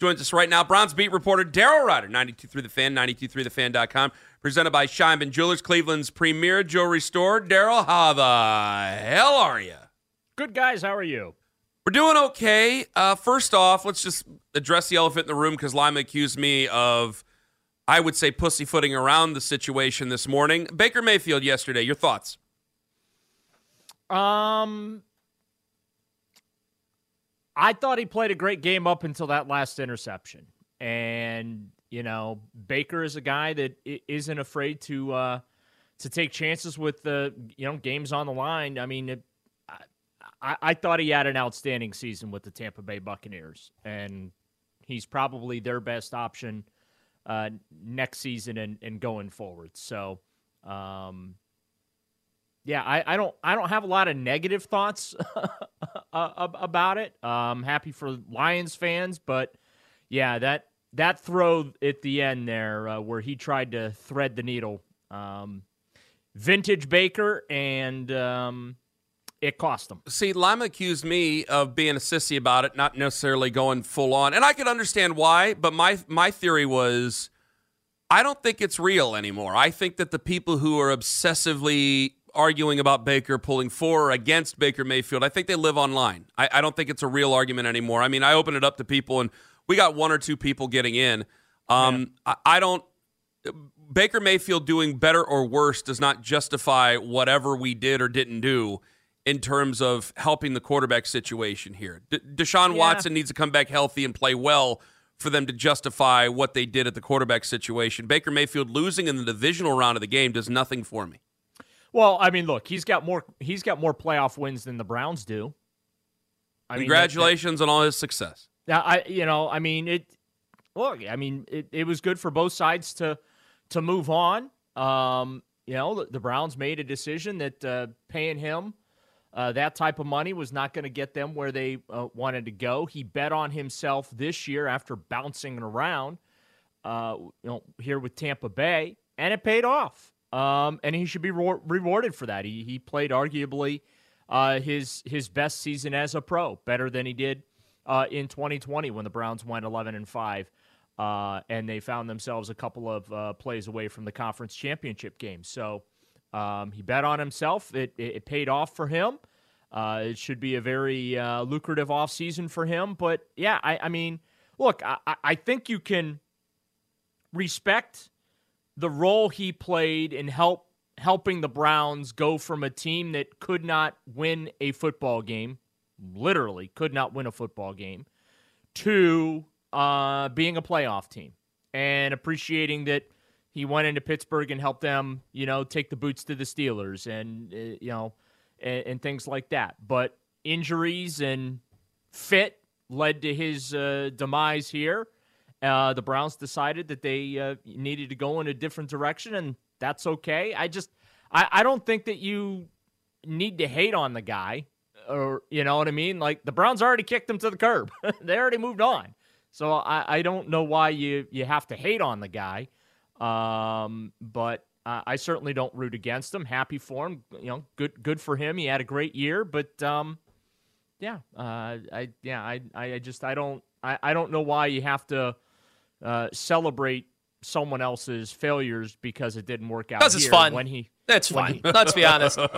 Joins us right now, Browns beat reporter Daryl Ruiter, 92.3 The Fan, 92.3thefan.com, presented by Scheinman Jewelers, Cleveland's premier jewelry store. Daryl, how the hell are you? Good guys, how are you? We're doing okay. Uh, first off, let's just address the elephant in the room because Lima accused me of, I would say, pussyfooting around the situation this morning. Baker Mayfield yesterday, your thoughts? Um, I thought he played a great game up until that last interception. And, you know, Baker is a guy that isn't afraid to uh, to take chances with the, you know, games on the line. I mean, it, I, I thought he had an outstanding season with the Tampa Bay Buccaneers. And he's probably their best option uh, next season and, and going forward. So, um, yeah, I, I don't I don't have a lot of negative thoughts about it. I'm happy for Lions fans, but yeah, that that throw at the end there uh, where he tried to thread the needle, um, vintage Baker, and um, it cost him. See, Lima accused me of being a sissy about it, not necessarily going full on, and I could understand why. But my my theory was. I don't think it's real anymore. I think that the people who are obsessively arguing about Baker pulling for or against Baker Mayfield. I think they live online. I, I, don't think it's a real argument anymore. I mean, I open it up to people, and we got one or two people getting in. Um. I, I don't. Baker Mayfield doing better or worse does not justify whatever we did or didn't do in terms of helping the quarterback situation here. De- Deshaun yeah. Watson needs to come back healthy and play well for them to justify what they did at the quarterback situation. Baker Mayfield losing in the divisional round of the game does nothing for me. Well, I mean, look, he's got more he's got more playoff wins than the Browns do. I Congratulations mean, that, that, on all his success. Yeah, I you know, I mean it look, I mean it, it was good for both sides to to move on. Um, you know, the, the Browns made a decision that uh, paying him uh, that type of money was not going to get them where they uh, wanted to go. He bet on himself this year after bouncing around, uh, you know, here with Tampa Bay, and it paid off um, and he should be re- rewarded for that. He he played arguably uh, his his best season as a pro, better than he did uh, in 2020 when the Browns went 11 and five, uh, and they found themselves a couple of uh, plays away from the conference championship game. So um, he bet on himself. It it, it paid off for him. Uh, it should be a very uh, lucrative offseason for him. But yeah, I, I mean, look, I, I think you can respect the role he played in help helping the Browns go from a team that could not win a football game, literally could not win a football game, to uh, being a playoff team and appreciating that he went into Pittsburgh and helped them, you know, take the boots to the Steelers and, uh, you know, and, and, things like that. But injuries and fit led to his uh, demise here. Uh, the Browns decided that they uh, needed to go in a different direction, and that's okay. I just, I, I don't think that you need to hate on the guy, or you know what I mean. Like the Browns already kicked him to the curb; they already moved on. So I, I don't know why you you have to hate on the guy, um, but I certainly don't root against him. Happy for him, you know, good good for him. He had a great year, but um, yeah, uh, I yeah I I just I don't I, I don't know why you have to uh, celebrate someone else's failures because it didn't work out. Because it's fun. When he, it's fun. He, Let's be honest.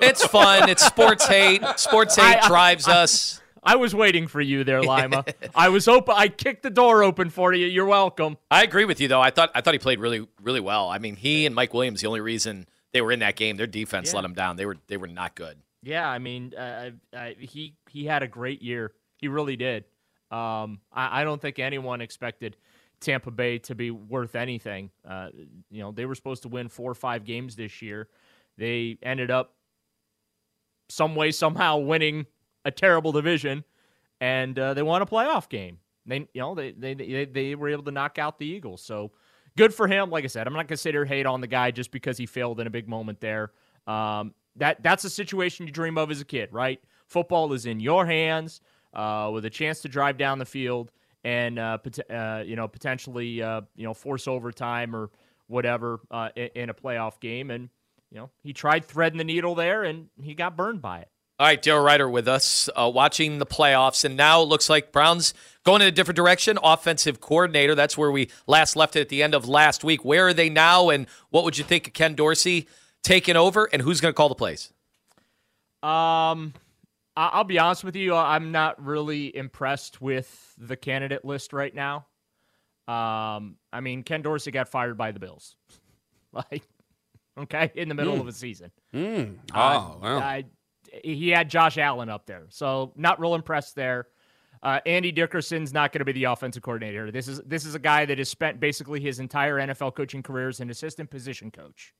It's fun. It's sports hate. Sports hate I, drives I, us. I was waiting for you there, Lima. I was open. I kicked the door open for you. You're welcome. I agree with you, though. I thought I thought he played really, really well. I mean, he and Mike Williams. The only reason they were in that game, their defense yeah. let them down. They were they were not good. Yeah, I mean, uh, uh, he he had a great year. He really did. Um, I, I, don't think anyone expected Tampa Bay to be worth anything. Uh, you know, they were supposed to win four or five games this year. They ended up some way somehow winning a terrible division, and uh, they won a playoff game. They, you know, they, they they they were able to knock out the Eagles. So good for him. Like I said, I'm not sit here hate on the guy just because he failed in a big moment there. Um, that that's a situation you dream of as a kid, right? Football is in your hands uh, with a chance to drive down the field and uh, pot- uh, you know potentially uh, you know force overtime or whatever uh, in, in a playoff game. And you know he tried threading the needle there and he got burned by it. All right, Daryl Ruiter with us, uh, watching the playoffs, and now it looks like Browns going in a different direction. Offensive coordinator. That's where we last left it at the end of last week. Where are they now, and what would you think of Ken Dorsey taking over, and who's going to call the plays? Um, I'll be honest with you. I'm not really impressed with the candidate list right now. Um, I mean, Ken Dorsey got fired by the Bills, like okay, in the middle mm. of a season. Mm. Oh, uh, wow. I, he had Josh Allen up there. So not real impressed there. Uh, Andy Dickerson's not going to be the offensive coordinator. This is this is a guy that has spent basically his entire NFL coaching career as an assistant position coach.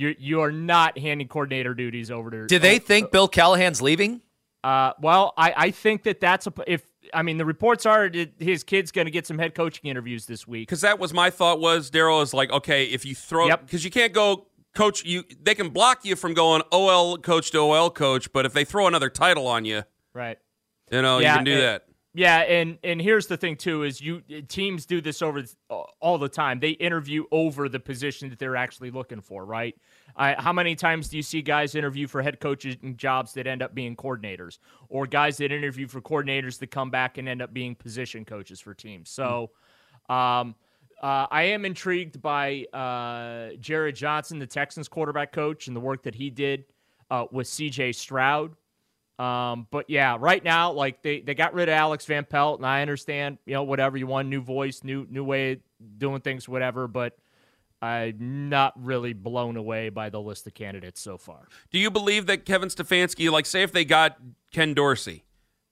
You you are not handing coordinator duties over to. Do they uh, think Bill Callahan's leaving? Uh, well, I, I think that that's a if I mean the reports are that his kid's going to get some head coaching interviews this week. Because that was my thought was Daryl is like okay if you throw because yep. you can't go coach you they can block you from going OL coach to OL coach, but if they throw another title on you, right? You know, yeah, you can do and, that. Yeah, and and here's the thing too is you teams do this over all the time. They interview over the position that they're actually looking for, right? Uh, how many times do you see guys interview for head coaches jobs that end up being coordinators, or guys that interview for coordinators that come back and end up being position coaches for teams? So, um, uh, I am intrigued by uh, Jerrod Johnson, the Texans quarterback coach, and the work that he did uh, with C.J. Stroud. Um, but yeah, right now, like they, they got rid of Alex Van Pelt, and I understand, you know, whatever you want, new voice, new new way of doing things, whatever. But I'm not really blown away by the list of candidates so far. Do you believe that Kevin Stefanski, like, say if they got Ken Dorsey,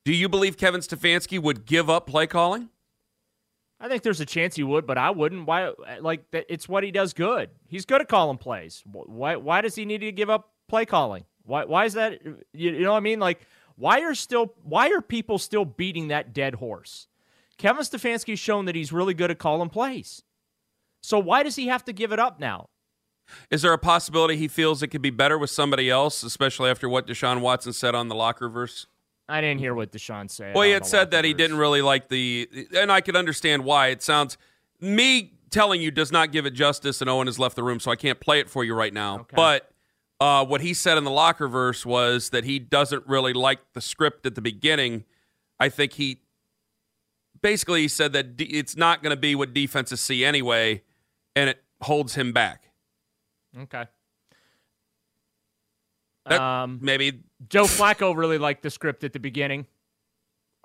do you believe Kevin Stefanski would give up play calling? I think there's a chance he would, but I wouldn't. Why? Like it's what he does good. He's good at calling plays. Why? Why does he need to give up play calling? Why? Why is that? You, you know what I mean? Like why are still why are people still beating that dead horse? Kevin Stefanski's shown that he's really good at calling plays. So why does he have to give it up now? Is there a possibility he feels it could be better with somebody else, especially after what Deshaun Watson said on the locker verse? I didn't hear what Deshaun said. Well, he had said that he didn't really like the, and I could understand why. It sounds me telling you does not give it justice, and Owen has left the room, so I can't play it for you right now. Okay. But uh, what he said in the Lockerverse was that he doesn't really like the script at the beginning. I think he basically he said that it's not going to be what defenses see anyway, and it holds him back. Okay. That, um, maybe Joe Flacco really liked the script at the beginning.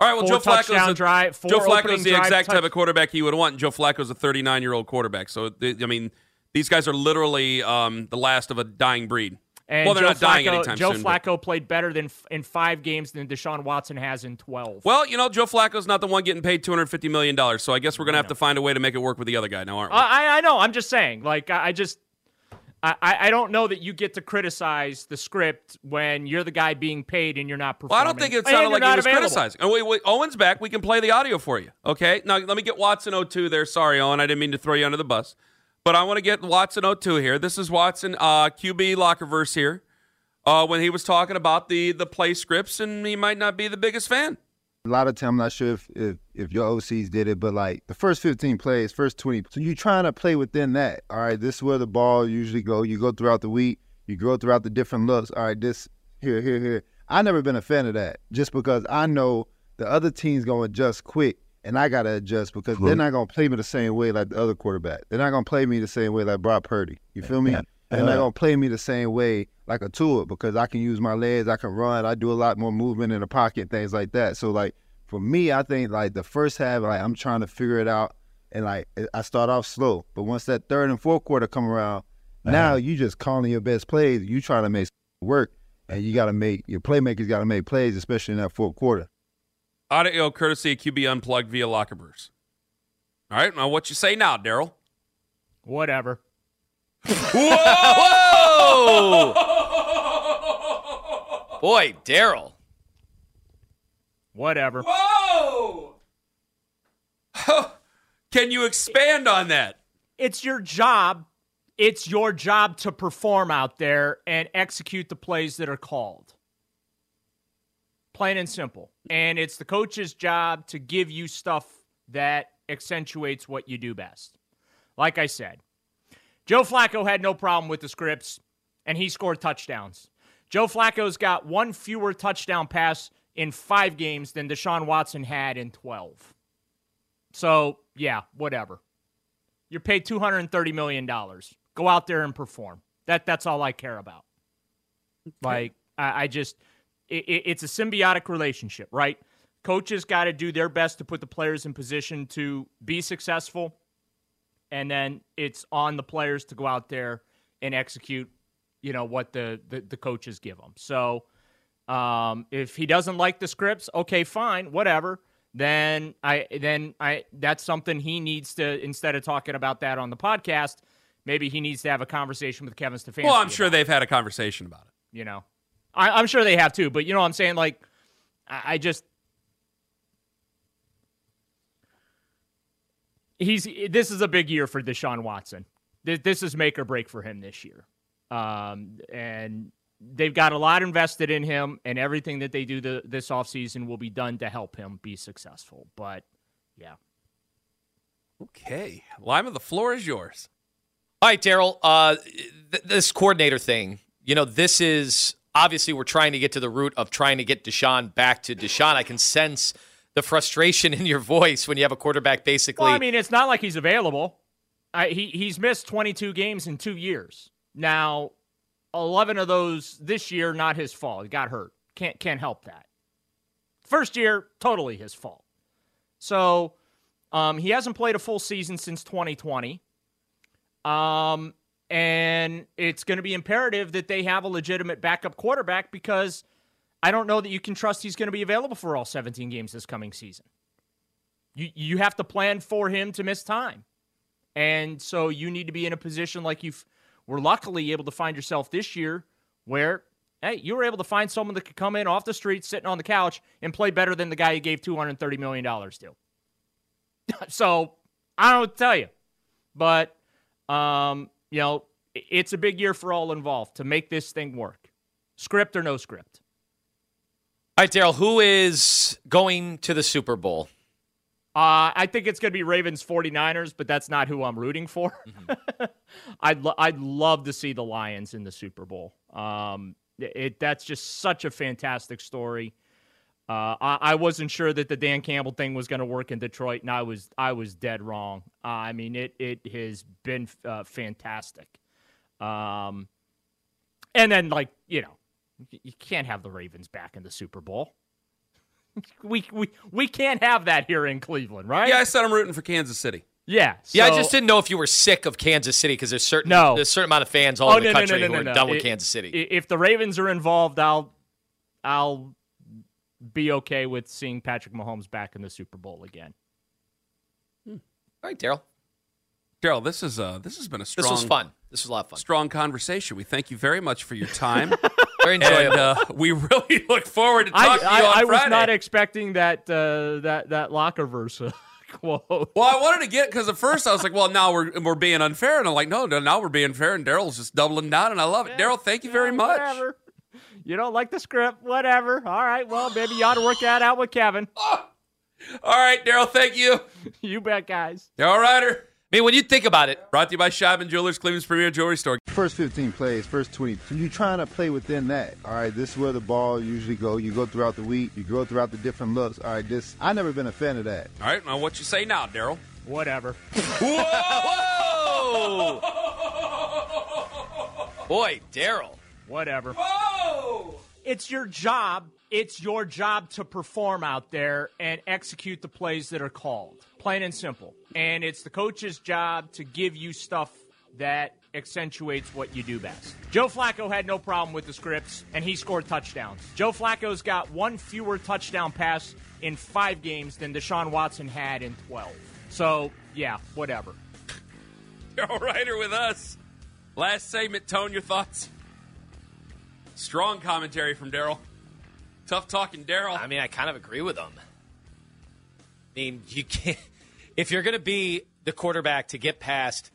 All right, well, four Joe Flacco's a, drive, Joe Flacco's the exact type of quarterback he would want. And Joe Flacco's a 39 year old quarterback. So I mean, these guys are literally um, the last of a dying breed. And well, they're Joe not Flacco, dying anytime Joe soon. Flacco but. played better than in five games than Deshaun Watson has in 12. Well, you know, Joe Flacco's not the one getting paid $250 million, so I guess we're going to have to find a way to make it work with the other guy now, aren't we? I, I know. I'm just saying. Like, I, I just I, I don't know that you get to criticize the script when you're the guy being paid and you're not performing. Well, I don't think it sounded like he was available. criticizing. Oh, wait, wait, Owen's back. We can play the audio for you. Okay. Now let me get Watson 02 there. Sorry, Owen. I didn't mean to throw you under the bus, but I want to get Watson 02 here. This is Watson uh, QB Lockerverse here. Uh, when he was talking about the the play scripts, and he might not be the biggest fan. A lot of time, I'm not sure if, if, if your OCs did it, but like the first 15 plays, first 20. So you're trying to play within that. All right, this is where the ball usually go. You go throughout the week. You go throughout the different looks. All right, this here, here, here. I never been a fan of that, just because I know the other team's gonna quick, and I gotta adjust because they're not gonna play me the same way like the other quarterback. They're not gonna play me the same way like Brock Purdy. You feel me? They're not gonna play me the same way like a Tua because I can use my legs, I can run, I do a lot more movement in the pocket, things like that. So like for me, I think like the first half, like I'm trying to figure it out, and like I start off slow, but once that third and fourth quarter come around, uh-huh. now you just calling your best plays. You trying to make work, and you got to make your playmakers got to make plays, especially in that fourth quarter. Audio courtesy of QB Unplugged via Lockerverse. All right, now what you say now, Daryl? Whatever. Whoa! Boy, Daryl. Whatever. Whoa! Can you expand on that? It's your job. It's your job to perform out there and execute the plays that are called. Plain and simple. And it's the coach's job to give you stuff that accentuates what you do best. Like I said, Joe Flacco had no problem with the scripts, and he scored touchdowns. Joe Flacco's got one fewer touchdown pass in five games than Deshaun Watson had in 12. So, yeah, whatever. You're paid $230 million. Go out there and perform. That, that's all I care about. Like, I, I just, it, it's a symbiotic relationship, right? Coaches got to do their best to put the players in position to be successful. And then it's on the players to go out there and execute, you know, what the, the, the coaches give them. So, um, if he doesn't like the scripts, okay, fine, whatever. Then I then I that's something he needs to instead of talking about that on the podcast, maybe he needs to have a conversation with Kevin Stefanski. Well, I'm sure about they've had a conversation about it, you know, I, I'm sure they have too. But you know, what I'm saying like, I, I just he's this is a big year for Deshaun Watson. This, this is make or break for him this year, um, and they've got a lot invested in him, and everything that they do the, this offseason will be done to help him be successful. But yeah, Okay. Lima, the floor is yours. All right, Daryl. Uh, th- this coordinator thing. You know, this is obviously we're trying to get to the root of trying to get Deshaun back to Deshaun. I can sense the frustration in your voice when you have a quarterback basically. well, I mean, it's not like he's available. I, he he's missed 22 games in two years. Now, 11 of those this year, not his fault. He got hurt. Can't can't help that. First year, totally his fault. So, um, he hasn't played a full season since 2020. Um, and it's going to be imperative that they have a legitimate backup quarterback because I don't know that you can trust he's going to be available for all 17 games this coming season. You you have to plan for him to miss time. And so you need to be in a position like you've were luckily able to find yourself this year where hey, you were able to find someone that could come in off the street sitting on the couch and play better than the guy you gave $230 million to. so I don't tell you. But um, you know, it's a big year for all involved to make this thing work. Script or no script. All right, Daryl. Who is going to the Super Bowl? Uh, I think it's going to be Ravens 49ers, but that's not who I'm rooting for. I'd, lo- I'd love to see the Lions in the Super Bowl. Um, it, that's just such a fantastic story. Uh, I, I wasn't sure that the Dan Campbell thing was going to work in Detroit, and I was I was dead wrong. Uh, I mean, it it has been uh, fantastic. Um, and then like you know, you can't have the Ravens back in the Super Bowl. we we we can't have that here in Cleveland, right? Yeah, I said I'm rooting for Kansas City. yeah. yeah, I just didn't know if you were sick of Kansas City because there's certain No. there's a certain amount of fans all Oh, over the no, no, country no, no, who are no, no. done with It- Kansas City. If the Ravens are involved, I'll I'll be okay with seeing Patrick Mahomes back in the Super Bowl again. all right, Daryl. Daryl, this is uh this has been a strong This was fun. This was a lot of fun. strong conversation. We thank you very much for your time. Very enjoyable. and uh, we really look forward to I talking to you on I, I was not expecting that uh, that that Lockerverse quote. well, I wanted to get because at first I was like, "Well, now we're we're being unfair," and I'm like, "No, no, now we're being fair." And Daryl's just doubling down, and I love it. Daryl, thank you very much. Whatever. You don't like the script, whatever. All right, well, maybe you ought to work that out with Kevin. All right, Daryl, thank you. You bet, guys. All righter. I mean, when you think about it, Brought to you by Shopman Jewelers, Cleveland's premier jewelry store. First 15 plays, first 20. So you're trying to play within that. All right, this is where the ball usually go. You go throughout the week. You go throughout the different looks. All right, this I never been a fan of that. All right, now what you say now, Daryl? Whatever. whoa, boy, Daryl. Whatever. It's your job. It's your job to perform out there and execute the plays that are called. Plain and simple. And it's the coach's job to give you stuff that accentuates what you do best. Joe Flacco had no problem with the scripts, and he scored touchdowns. Joe Flacco's got one fewer touchdown pass in five games than Deshaun Watson had in 12. So, yeah, whatever. Daryl Ruiter with us. Last segment, Tone, your thoughts? Strong commentary from Daryl. Tough talking, Daryl. I mean, I kind of agree with him. I mean, you can't. If you're going to be the quarterback to get past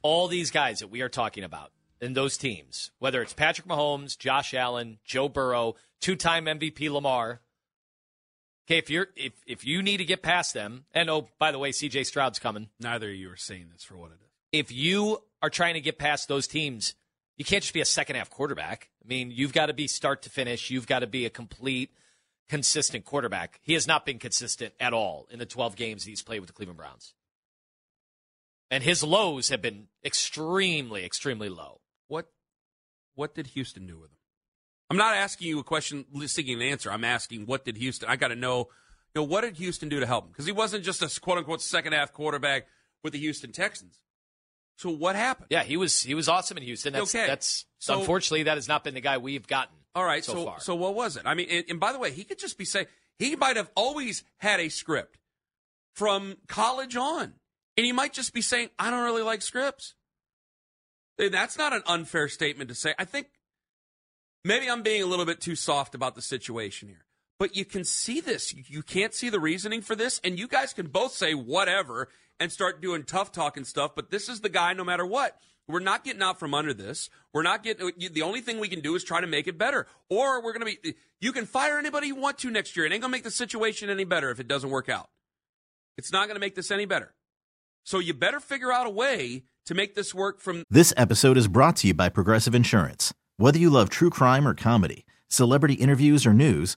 all these guys that we are talking about in those teams, whether it's Patrick Mahomes, Josh Allen, Joe Burrow, two-time MVP Lamar. Okay, if you're if if you need to get past them, and oh, by the way, CJ Stroud's coming. Neither of you are saying this for what it is. If you are trying to get past those teams, you can't just be a second half quarterback. I mean, you've got to be start to finish. You've got to be a complete, consistent quarterback. He has not been consistent at all in the 12 games he's played with the Cleveland Browns. And his lows have been extremely, extremely low. What what did Houston do with him? I'm not asking you a question seeking an answer. I'm asking what did Houston I gotta know, you know, what did Houston do to help him? Because he wasn't just a quote unquote second half quarterback with the Houston Texans. So what happened? Yeah, he was he was awesome in Houston. That's, Okay. that's So- unfortunately that has not been the guy we've gotten. All right, so, so far. so what was it? I mean, and, and by the way, he could just be saying he might have always had a script from college on, and he might just be saying, "I don't really like scripts." And that's not an unfair statement to say. I think maybe I'm being a little bit too soft about the situation here, but you can see this. You, can't see the reasoning for this, and you guys can both say whatever and start doing tough talking stuff. But this is the guy, no matter what. We're not getting out from under this. We're not getting. The only thing we can do is try to make it better. Or we're going to be. You can fire anybody you want to next year. It ain't going to make the situation any better if it doesn't work out. It's not going to make this any better. So you better figure out a way to make this work from This episode is brought to you by Progressive Insurance. Whether you love true crime or comedy, celebrity interviews or news,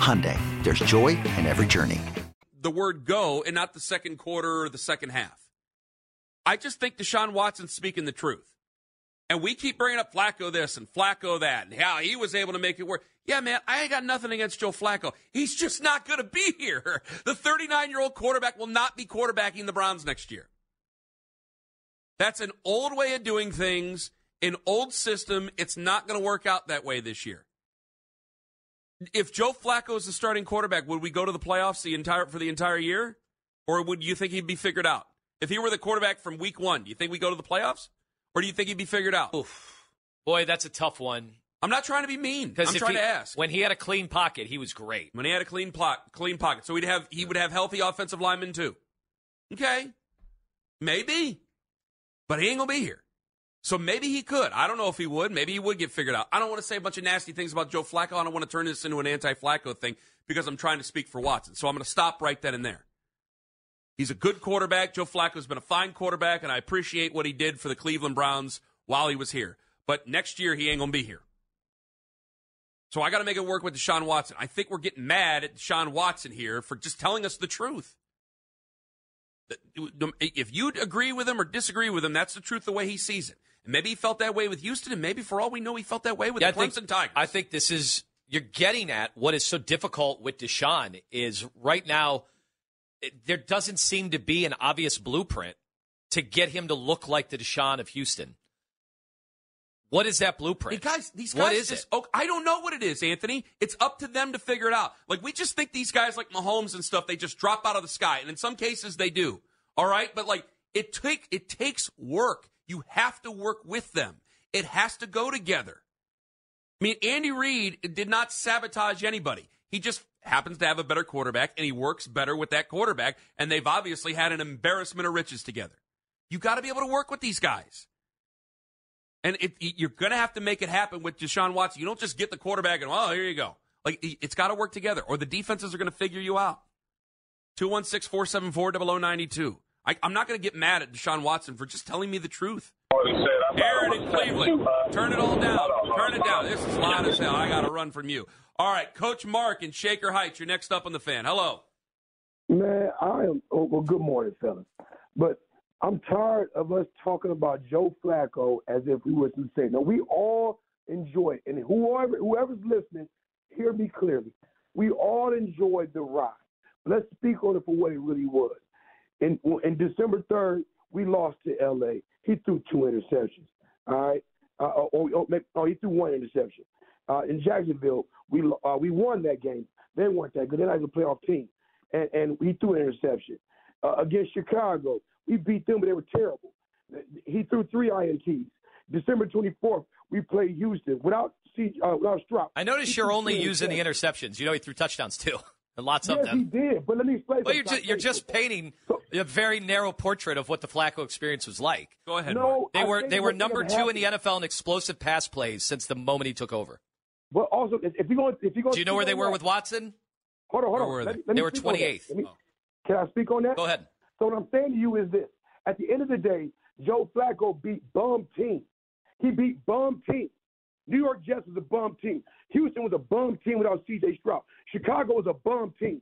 Hyundai, there's joy in every journey. the word go and not the second quarter or the second half. I just think Deshaun Watson's speaking the truth. And we keep bringing up Flacco this and Flacco that and how he was able to make it work. Yeah, man, I ain't got nothing against Joe Flacco. He's just not going to be here. The 39 year old quarterback will not be quarterbacking the Browns next year. That's an old way of doing things, an old system. It's not going to work out that way this year. If Joe Flacco is the starting quarterback, would we go to the playoffs the entire for the entire year, or would you think he'd be figured out? If he were the quarterback from week one, do you think we go to the playoffs, or do you think he'd be figured out? Oof. Boy, that's a tough one. I'm not trying to be mean. I'm trying to ask. when he had a clean pocket, he was great. when he had a clean plot, clean pocket, so he'd have he would have healthy offensive linemen too. Okay, maybe, but he ain't gonna be here. So maybe he could. I don't know if he would. Maybe he would get figured out. I don't want to say a bunch of nasty things about Joe Flacco. I don't want to turn this into an anti-Flacco thing because I'm trying to speak for Watson. So I'm going to stop right then and there. He's a good quarterback. Joe Flacco's been a fine quarterback, and I appreciate what he did for the Cleveland Browns while he was here. But next year, he ain't going to be here. So I got to make it work with Deshaun Watson. I think we're getting mad at Deshaun Watson here for just telling us the truth. If you agree with him or disagree with him, that's the truth the way he sees it. And maybe he felt that way with Houston, and maybe for all we know, he felt that way with Yeah, the I Clemson think, Tigers. I think this is you're getting at what is so difficult with Deshaun is right now it, there doesn't seem to be an obvious blueprint to get him to look like the Deshaun of Houston. What is that blueprint? Hey, guys, these guys What is just, it? Oh, I don't know what it is, Anthony. It's up to them to figure it out. Like we just think these guys like Mahomes and stuff, they just drop out of the sky, and in some cases they do. All right, but like it take it takes work. You have to work with them. It has to go together. I mean, Andy Reid did not sabotage anybody. He just happens to have a better quarterback, and he works better with that quarterback. And they've obviously had an embarrassment of riches together. You got to be able to work with these guys. And it, you're going to have to make it happen with Deshaun Watson. You don't just get the quarterback and, well, here you go. Like, it's got to work together, or the defenses are going to figure you out. 216 474 0092. I'm not going to get mad at Deshaun Watson for just telling me the truth. Aaron in Cleveland, turn it all down. Turn it down. This is loud as hell. I got to run from you. All right, Coach Mark in Shaker Heights, you're next up on the fan. Hello. Man, I am. Oh, well, good morning, fellas. But I'm tired of us talking about Joe Flacco as if we were some say. No, we all enjoy it, and whoever whoever's listening, hear me clearly. We all enjoyed the ride. Let's speak on it for what it really was. In, in December 3rd, we lost to LA. He threw two interceptions. All right. Uh, oh, oh, oh, he threw one interception. Uh, in Jacksonville, we uh, we won that game. They weren't that good. They're not even a playoff team, and and he threw an interception. Uh, against Chicago, we beat them, but they were terrible. He threw three ints. December 24th, we played Houston without C, uh, without Stroud. I notice you're only using the interceptions. You know, he threw touchdowns too. And lots yes, of them. he did. But let me explain. Well, you're just, you're just painting a very narrow portrait of what the Flacco experience was like. Go ahead. No, they I were they were number two happened. in the NFL in explosive pass plays since the moment he took over. But also, if you go, if you go, Do you know where they were with Watson? Hold on, hold Where on. were Let they? me- let They were speak on 28th. Me- Oh. Can I speak on that? Go ahead. So what I'm saying to you is this: at the end of the day, Joe Flacco beat bum teams. He beat bum teams. New York Jets was a bum team. Houston was a bum team without C.J. Stroud. Chicago was a bum team.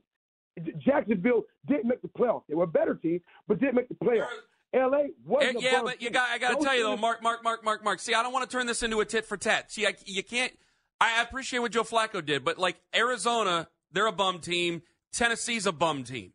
Jacksonville didn't make the playoffs. They were a better team, but didn't make the playoffs. L.A. wasn't a yeah, but you got. I got to tell you though, Mark, Mark, Mark, Mark, Mark. See, I don't want to turn this into a tit for tat. See, I, you can't. I appreciate what Joe Flacco did, but like Arizona, they're a bum team. Tennessee's a bum team.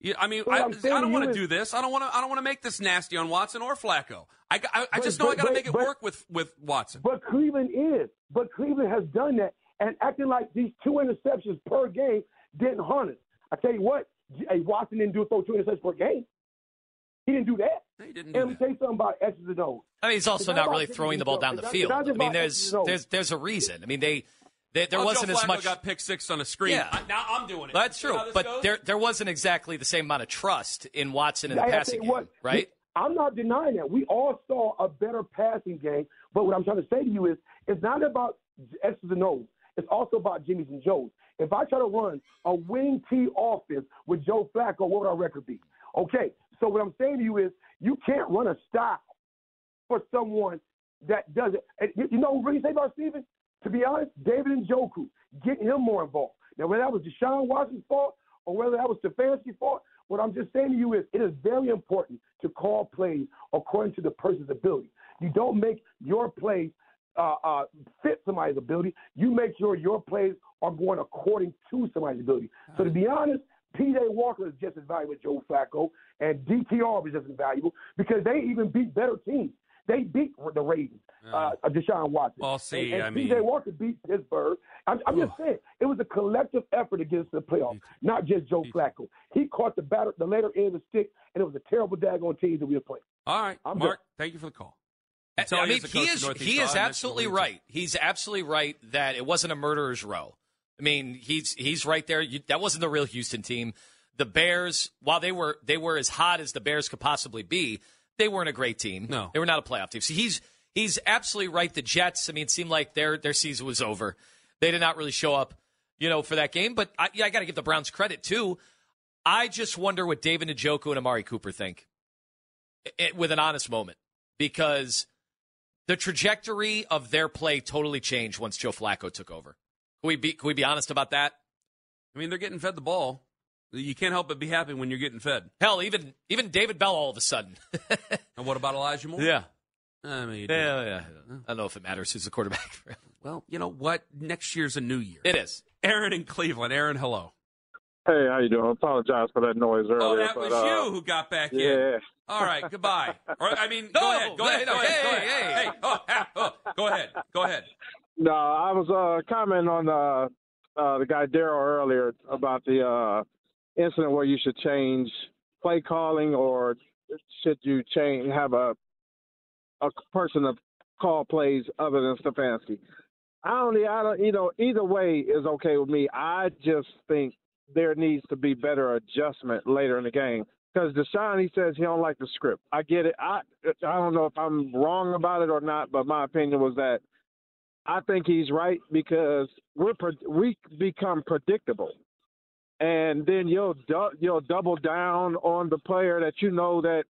Yeah, I mean, I, I don't want to do this. I don't want to. I don't want to make this nasty on Watson or Flacco. I, I, I But- just know I got to make it but- work with with Watson. But Cleveland is. But Cleveland has done that and acting like these two interceptions per game didn't haunt us. I tell you what, hey, Watson didn't do a throw two interceptions per game. He didn't do that. No, he didn't do And let me tell you something about X's and O's. I mean, he's also It's not not really throwing the ball down the field. I mean, there's X's and O's. there's there's a reason. I mean, they, they there oh, Well, wasn't Joe as Flacco much. got pick six on the screen. Yeah. I- now I'm doing it. That's true, how this but goes? there there wasn't exactly the same amount of trust in Watson in the I- I passing tell game, what, right? I'm not denying that. We all saw a better passing game. But what I'm trying to say to you is it's not about X's and O's. It's also about Jimmy's and Joe's. If I try to run a wing T offense with Joe Flacco, what would our record be? Okay, so what I'm saying to you is you can't run a style for someone that does it. And you- you know what really say about Steven? To be honest, David Njoku, getting him more involved. Now, whether that was Deshaun Watson's fault or whether that was Stefanski's fault, what I'm just saying to you is it is very important to call plays according to the person's ability. You don't make your plays uh, uh, fit somebody's ability. You make sure your plays are going according to somebody's ability. So to be honest, P.J. Walker is just as valuable as Joe Flacco, and DTR is just as valuable because they even beat better teams. They beat the Ravens, uh, Deshaun Watson. Well, see, and, and I mean- P.J. Walker beat Pittsburgh. I'm, I'm just saying it was a collective effort to get us to the playoffs, not just Joe Flacco. He caught the batter, the later end of the stick, and it was a terrible daggone team that we were playing. All right, I'm Mark. Thank you for the call. I mean, he is he is absolutely right. He's absolutely right that it wasn't a murderer's row. I mean, he's he's right there. You, that wasn't the real Houston team. The Bears, while they were they were as hot as the Bears could possibly be, they weren't a great team. No. they were not a playoff team. So he's he's absolutely right. The Jets. I mean, it seemed like their their season was over. They did not really show up, you know, for that game. But I, yeah, I got to give the Browns credit too. I just wonder what David Njoku and Amari Cooper think it, with an honest moment because the trajectory of their play totally changed once Joe Flacco took over. Can we be, can we be honest about that? I mean, they're getting fed the ball. You can't help but be happy when you're getting fed. Hell, even even David Bell all of a sudden. And what about Elijah Moore? yeah. I mean, Yeah, yeah. I don't know if it matters who's the quarterback. well, you know what? Next year's a new year. It is. Aaron in Cleveland. Aaron, hello. Hey, how you doing? I apologize for that noise earlier. Oh, that but, was uh, you who got back in. Yeah. All right, goodbye. Or, I mean, No, go ahead. Go ahead. no, Go ahead. hey, Go ahead. hey, Hey, oh, oh, go ahead. Go ahead. No, I was uh, commenting on uh, uh, the guy Daryl earlier about the uh, incident where you should change play calling or should you change have a a person to call plays other than Stefanski. I only, I don't, you know, either way is okay with me. I just think there needs to be better adjustment later in the game because Deshaun, he says he don't like the script. I get it. I, I don't know if I'm wrong about it or not, but my opinion was that I think he's right because we're we become predictable, and then you'll du- you'll double down on the player that you know that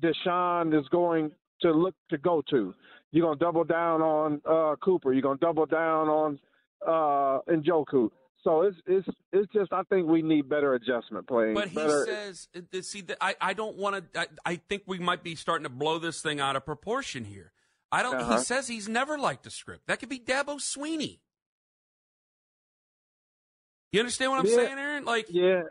Deshaun is going to look to go to. You're gonna double down on uh, Cooper. You're gonna double down on uh, Njoku. So it's it's it's just I think we need better adjustment playing. But he better. says, see, I I don't want to. I, I think we might be starting to blow this thing out of proportion here. I don't. Uh-huh. He says he's never liked a script. That could be Dabo Swinney. You understand what I'm Yeah. saying, Aaron? Like, yeah,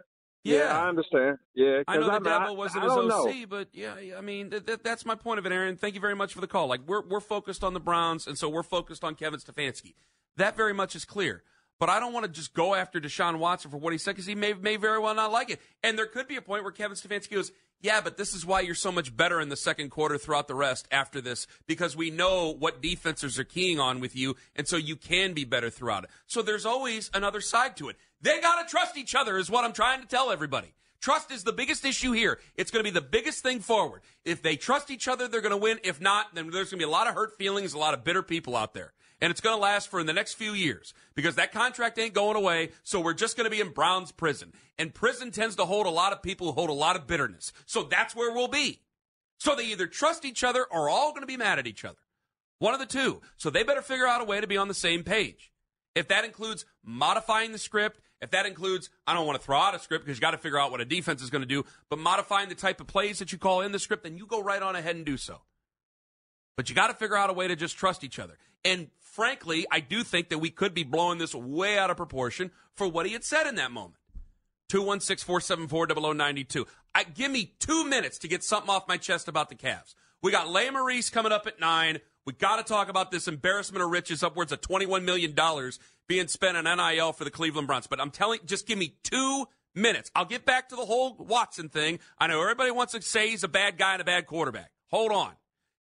yeah, I understand. Yeah, I know that I'm- Dabo wasn't I his OC, know. but yeah, yeah, I mean th- th- that's my point of it, Aaron. Thank you very much for the call. Like we're we're focused on the Browns, and so we're focused on Kevin Stefanski. That very much is clear. But I don't want to just go after Deshaun Watson for what he said because he may may very well not like it. And there could be a point where Kevin Stefanski goes, "Yeah, but this is why you're so much better in the second quarter throughout the rest after this because we know what defenses are keying on with you, and so you can be better throughout it." So there's always another side to it. They got to trust each other, is what I'm trying to tell everybody. Trust is the biggest issue here. It's going to be the biggest thing forward. If they trust each other, they're going to win. If not, then there's going to be a lot of hurt feelings, a lot of bitter people out there. And it's going to last for in the next few years because that contract ain't going away. So we're just going to be in Brown's prison. And prison tends to hold a lot of people who hold a lot of bitterness. So that's where we'll be. So they either trust each other or all going to be mad at each other. One of the two. So they better figure out a way to be on the same page. If that includes modifying the script, if that includes, I don't want to throw out a script because you got to figure out what a defense is going to do, but modifying the type of plays that you call in the script, then you go right on ahead and do so. But you got to figure out a way to just trust each other. And frankly, I do think that we could be blowing this way out of proportion for what he had said in that moment. 216 474 0092. Give me two minutes to get something off my chest about the Cavs. We got Leigh Maurice coming up at 9. We got to talk about this embarrassment of riches, upwards of $21 million being spent on NIL for the Cleveland Browns. But I'm telling just give me two minutes. I'll get back to the whole Watson thing. I know everybody wants to say he's a bad guy and a bad quarterback. Hold on.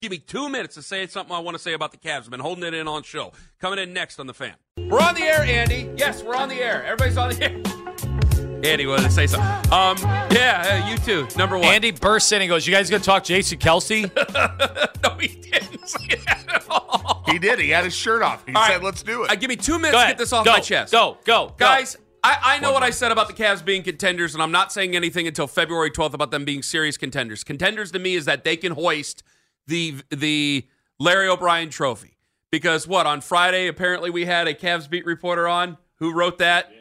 Give me two minutes to say something I want to say about the Cavs. I've been holding it in on show. Coming in next on the fan. We're on the air, Andy. Yes, we're on the air. Everybody's on the air. Andy wanted to say something. Um, yeah, uh, you too. Number one. Andy bursts in and goes, "You guys gonna talk Jason Kelce?" no, he didn't say that at all. He did. He had his shirt off. He All said, right. "Let's do it." Uh, give me two minutes to get this off Go. my chest. Go. Go. Go. Guys, I, I know what I said about the Cavs being contenders, and I'm not saying anything until February 12th about them being serious contenders. Contenders to me is that they can hoist the the Larry O'Brien trophy. Because what, on Friday, apparently we had a Cavs beat reporter on who wrote that,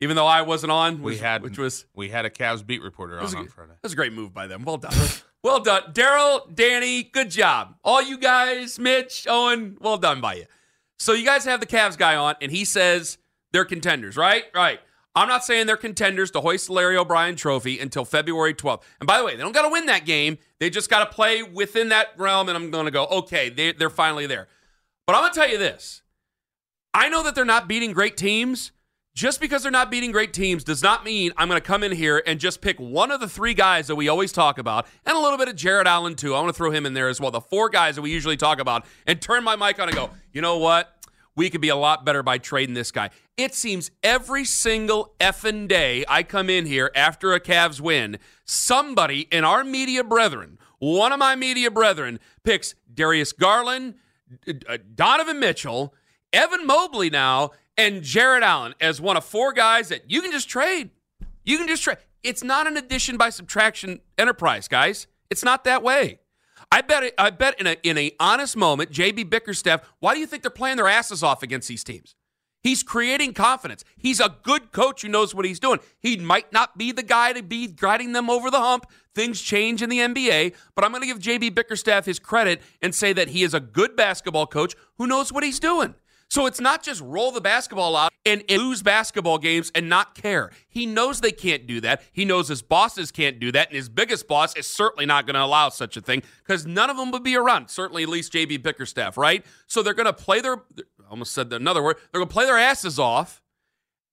even though I wasn't on, we had which was we had a Cavs beat reporter on a, on Friday. that was a great move by them. Well done. well done. Daryl, Danny, good job. All you guys, Mitch, Owen, well done by you. So you guys have the Cavs guy on, and he says they're contenders, right? Right. I'm not saying they're contenders to hoist the Larry O'Brien trophy until February 12th. And by the way, they don't got to win that game. They just got to play within that realm, and I'm going to go, okay, they, they're finally there. But I'm going to tell you this. I know that they're not beating great teams. Just because they're not beating great teams does not mean I'm going to come in here and just pick one of the three guys that we always talk about, and a little bit of Jarrett Allen, too. I want to throw him in there as well. The four guys that we usually talk about, and turn my mic on and go, you know what? We could be a lot better by trading this guy. It seems every single effing day I come in here after a Cavs win, somebody in our media brethren, one of my media brethren, picks Darius Garland, uh, Donovan Mitchell, Evan Mobley now, and Jarrett Allen as one of four guys that you can just trade. You can just trade. It's not an addition by subtraction enterprise, guys. It's not that way. I bet. I bet in a in a honest moment, JB Bickerstaff. Why do you think they're playing their asses off against these teams? He's creating confidence. He's a good coach who knows what he's doing. He might not be the guy to be guiding them over the hump. Things change in the NBA, but I'm going to give JB Bickerstaff his credit and say that he is a good basketball coach who knows what he's doing. So it's not just roll the basketball out and, and lose basketball games and not care. He knows they can't do that. He knows his bosses can't do that, and his biggest boss is certainly not going to allow such a thing because none of them would be around. Certainly, at least JB Bickerstaff, right? So they're going to play their. Almost said another word. They're going to play their asses off,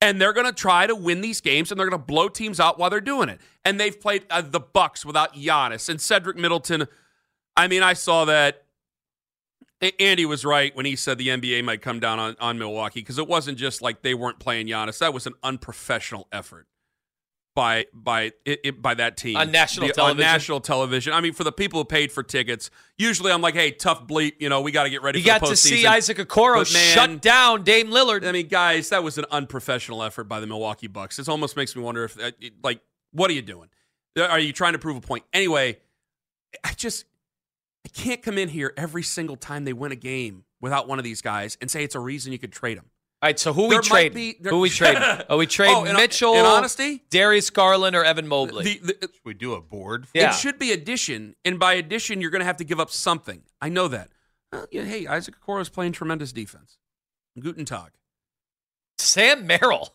and they're going to try to win these games, and they're going to blow teams out while they're doing it. And they've played uh, the Bucks without Giannis and Cedric Middleton. I mean, I saw that Andy was right when he said the NBA might come down on, on Milwaukee because it wasn't just like they weren't playing Giannis. That was an unprofessional effort by by it, it- by that team On national The- television? On national television. I mean, for the people who paid for tickets, usually I'm like, hey, tough bleep. You know, we got to get ready. You for got the to see. Isaac Okoro But, man, shut down Dame Lillard. I mean, guys, that was an unprofessional effort by the Milwaukee Bucks. This almost makes me wonder if, uh, like, what are you doing? Are you trying to prove a point? Anyway, I just I can't come in here every single time they win a game without one of these guys and say it's a reason you could trade them. All right, so who we There might trade? be- there- Who we trade? Are we trade Oh, in- Mitchell? in honesty? Darius Garland or Evan Mobley? The, the, Should we do a board? yeah, It should be addition, and by addition, you're going to have to give up something. I know that. Well, yeah, hey, Isaac Okoro is playing tremendous defense. Guten Tag. Sam Merrill.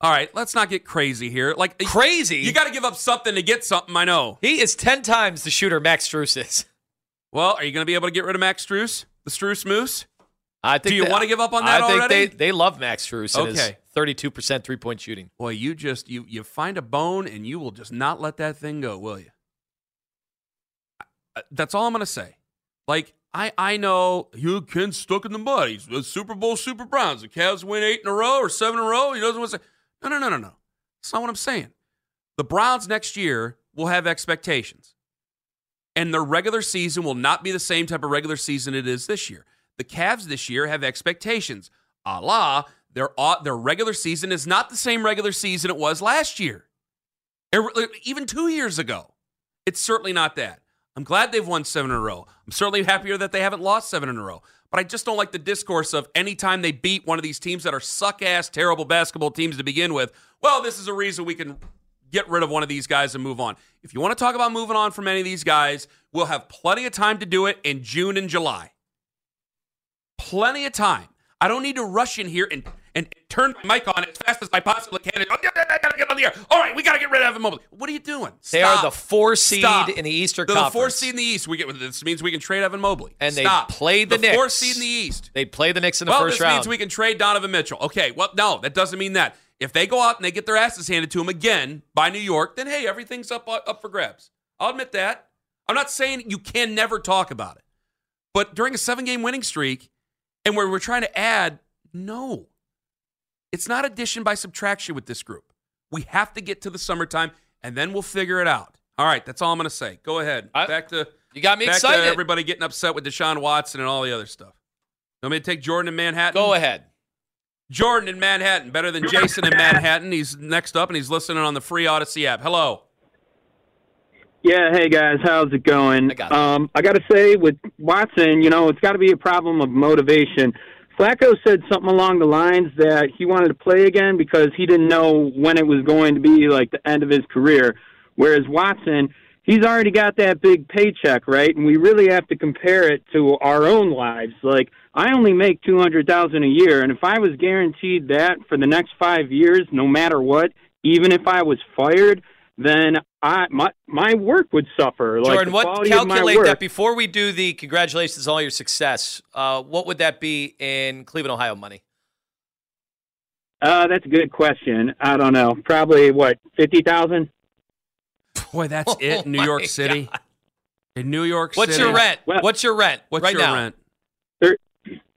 All right, let's not get crazy here. Like Crazy. You got to give up something to get something. I know. he is ten times the shooter Max Strus is. Well, are you going to be able to get rid of Max Strus, the Strus Moose? I think Do you they- wanna give up on that I think already? they they love Max Strus Okay. thirty-two percent three-point shooting. Boy, you just you you find a bone and you will just not let that thing go, will you? That's all I'm going to say. Like I I know you can stuck in the mud. He's the Super Bowl Super Browns. The Cavs win eight in a row or seven in a row. He doesn't want to say no no no no no. That's not what I'm saying. The Browns next year will have expectations. And their regular season will not be the same type of regular season it is this year. The Cavs this year have expectations. A la, their, their regular season is not the same regular season it was last year, er, uh, even two years ago. It's certainly not that. I'm glad they've won seven in a row. I'm certainly happier that they haven't lost seven in a row. But I just don't like the discourse of anytime they beat one of these teams that are suck ass, terrible basketball teams to begin with, well, this is a reason we can get rid of one of these guys and move on. If you want to talk about moving on from any of these guys, we'll have plenty of time to do it in June and July. Plenty of time. I don't need to rush in here and, and turn my mic on as fast as I possibly can. And, oh, yeah, yeah, I gotta get on the air. All right, we gotta get rid of Evan Mobley. What are you doing? They are the four seed Stop. in the Eastern They're the Conference. four seed in the East. We get this means we can trade Evan Mobley. And they Stop. play the four Knicks. seed in the East. They play the Knicks in the well, first this means we can trade Donovan Mitchell. Okay, well, no, that doesn't mean that. If they go out and they get their asses handed to them again by New York, then hey, everything's up uh, up for grabs. I'll admit that. I'm not saying you can never talk about it, but during a seven game winning streak, and where we're trying to add, no, it's not addition by subtraction with this group. We have to get to the summertime, and then we'll figure it out. All right, that's all I'm going to say. Go ahead. I- back to you got me excited. to everybody getting upset with Deshaun Watson and all the other stuff. Want me to take Jordan in Manhattan? Go ahead. Jordan in Manhattan, better than Jason in Manhattan. He's next up and he's listening on the free Audacy app. Hello. Yeah, hey guys, how's it going? I got it. um, I got to say, with Watson, you know, it's got to be a problem of motivation. Flacco said something along the lines that he wanted to play again because he didn't know when it was going to be like the end of his career. Whereas Watson, he's already got that big paycheck, right? And we really have to compare it to our own lives. Like I only make two hundred thousand a year, and if I was guaranteed that for the next five years, no matter what, even if I was fired, then I my my work would suffer. like Jordan, the what quality of my calculate work. that before we do the congratulations on all your success? Uh, what would that be in Cleveland, Ohio money? Uh, that's a good question. I don't know. Probably what fifty thousand. Boy, that's it New Oh York City. In New York City. What's City. your rent? Well- What's your rent What's right your now? rent?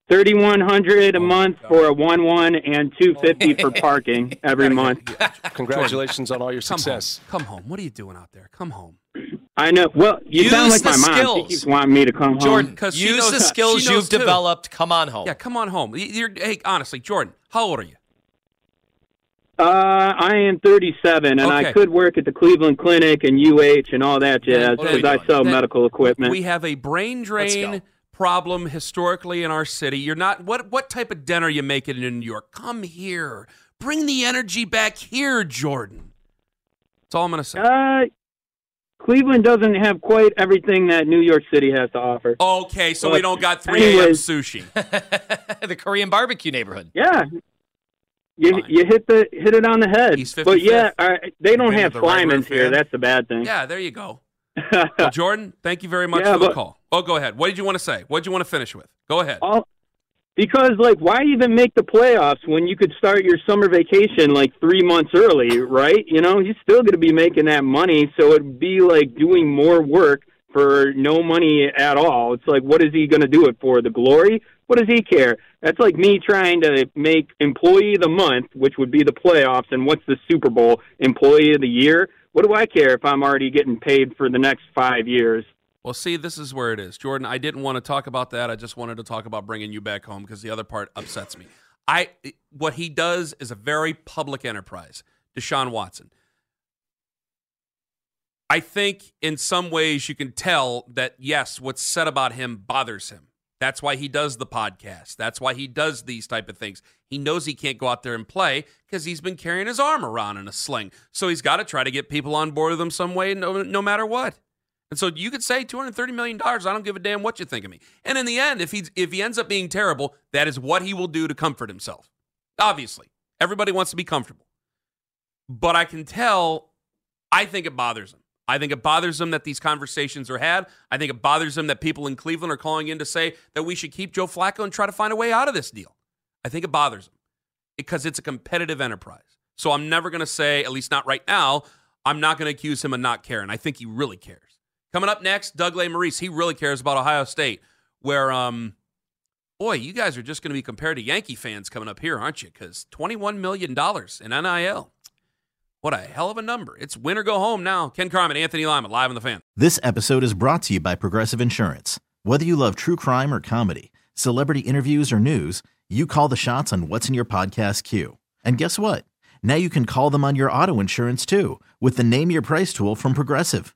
Thirty one hundred a Oh, month for a one one and two fifty for parking every month. Congratulations on all your Come success. home. Come home. What are you doing out there? Come home. I know. Well, you Use sound like the my mom. She skills. keeps wanting me to come Jordan, home. 'Cause she use knows- the she skills knows you've too. developed. Come on home. Yeah, come on home. You're, hey, honestly, Jordan, how old are you? Uh, I am thirty seven, and Okay. I could work at the Cleveland Clinic and UH and all that jazz what are we because I doing? sell Then medical equipment. We have a brain Let's drain go. Problem historically in our city. You're not what what type of den are you making in New York? Come here. Bring the energy back here, Jordan. That's all I'm gonna say. uh, Cleveland doesn't have quite everything that New York City has to offer. Okay, so we don't got 3 a.m. sushi. the Korean barbecue neighborhood. Yeah. You, Fine. you hit the hit it on the head, He's but yeah, 55th. uh, they don't have the Red Slimans River here. That's the bad thing. Yeah, there you go. Well, Jordan, thank you very much Yeah, for the but- call. Oh, go ahead. What did you want to say? What did you want to finish with? Go ahead. All, because like, why even make the playoffs when you could start your summer vacation like three months early, right? You know, you're still going to be making that money, so it'd be like doing more work for no money at all. It's like, what is he going to do it for? The glory? What does he care? That's like me trying to make employee of the month, which would be the playoffs, and what's the Super Bowl employee of the year? What do I care if I'm already getting paid for the next five years? Well, see, this is where it is, Jordan. I didn't want to talk about that. I just wanted to talk about bringing you back home because the other part upsets me. I what he does is a very public enterprise. Deshaun Watson. I think in some ways you can tell that yes, what's said about him bothers him. That's why he does the podcast. That's why he does these type of things. He knows he can't go out there and play because he's been carrying his arm around in a sling. So he's got to try to get people on board with him some way, no, no matter what. And so you could say $230 million. I don't give a damn what you think of me. And in the end, if, he's, if he ends up being terrible, that is what he will do to comfort himself. Obviously, everybody wants to be comfortable. But I can tell, I think it bothers him. I think it bothers him that these conversations are had. I think it bothers him that people in Cleveland are calling in to say that we should keep Joe Flacco and try to find a way out of this deal. I think it bothers him because it's a competitive enterprise. So I'm never going to say, at least not right now, I'm not going to accuse him of not caring. I think he really cares. Coming up next, Doug Lesmerises. He really cares about Ohio State, where, um, boy, you guys are just going to be compared to Yankee fans coming up here, aren't you? Because $21 million in NIL. What a hell of a number. It's win or go home now. Ken Carman, Anthony Lima, live on the fan. This episode is brought to you by Progressive Insurance. Whether you love true crime or comedy, celebrity interviews or news, you call the shots on what's in your podcast queue. And guess what? Now you can call them on your auto insurance too with the Name Your Price tool from Progressive.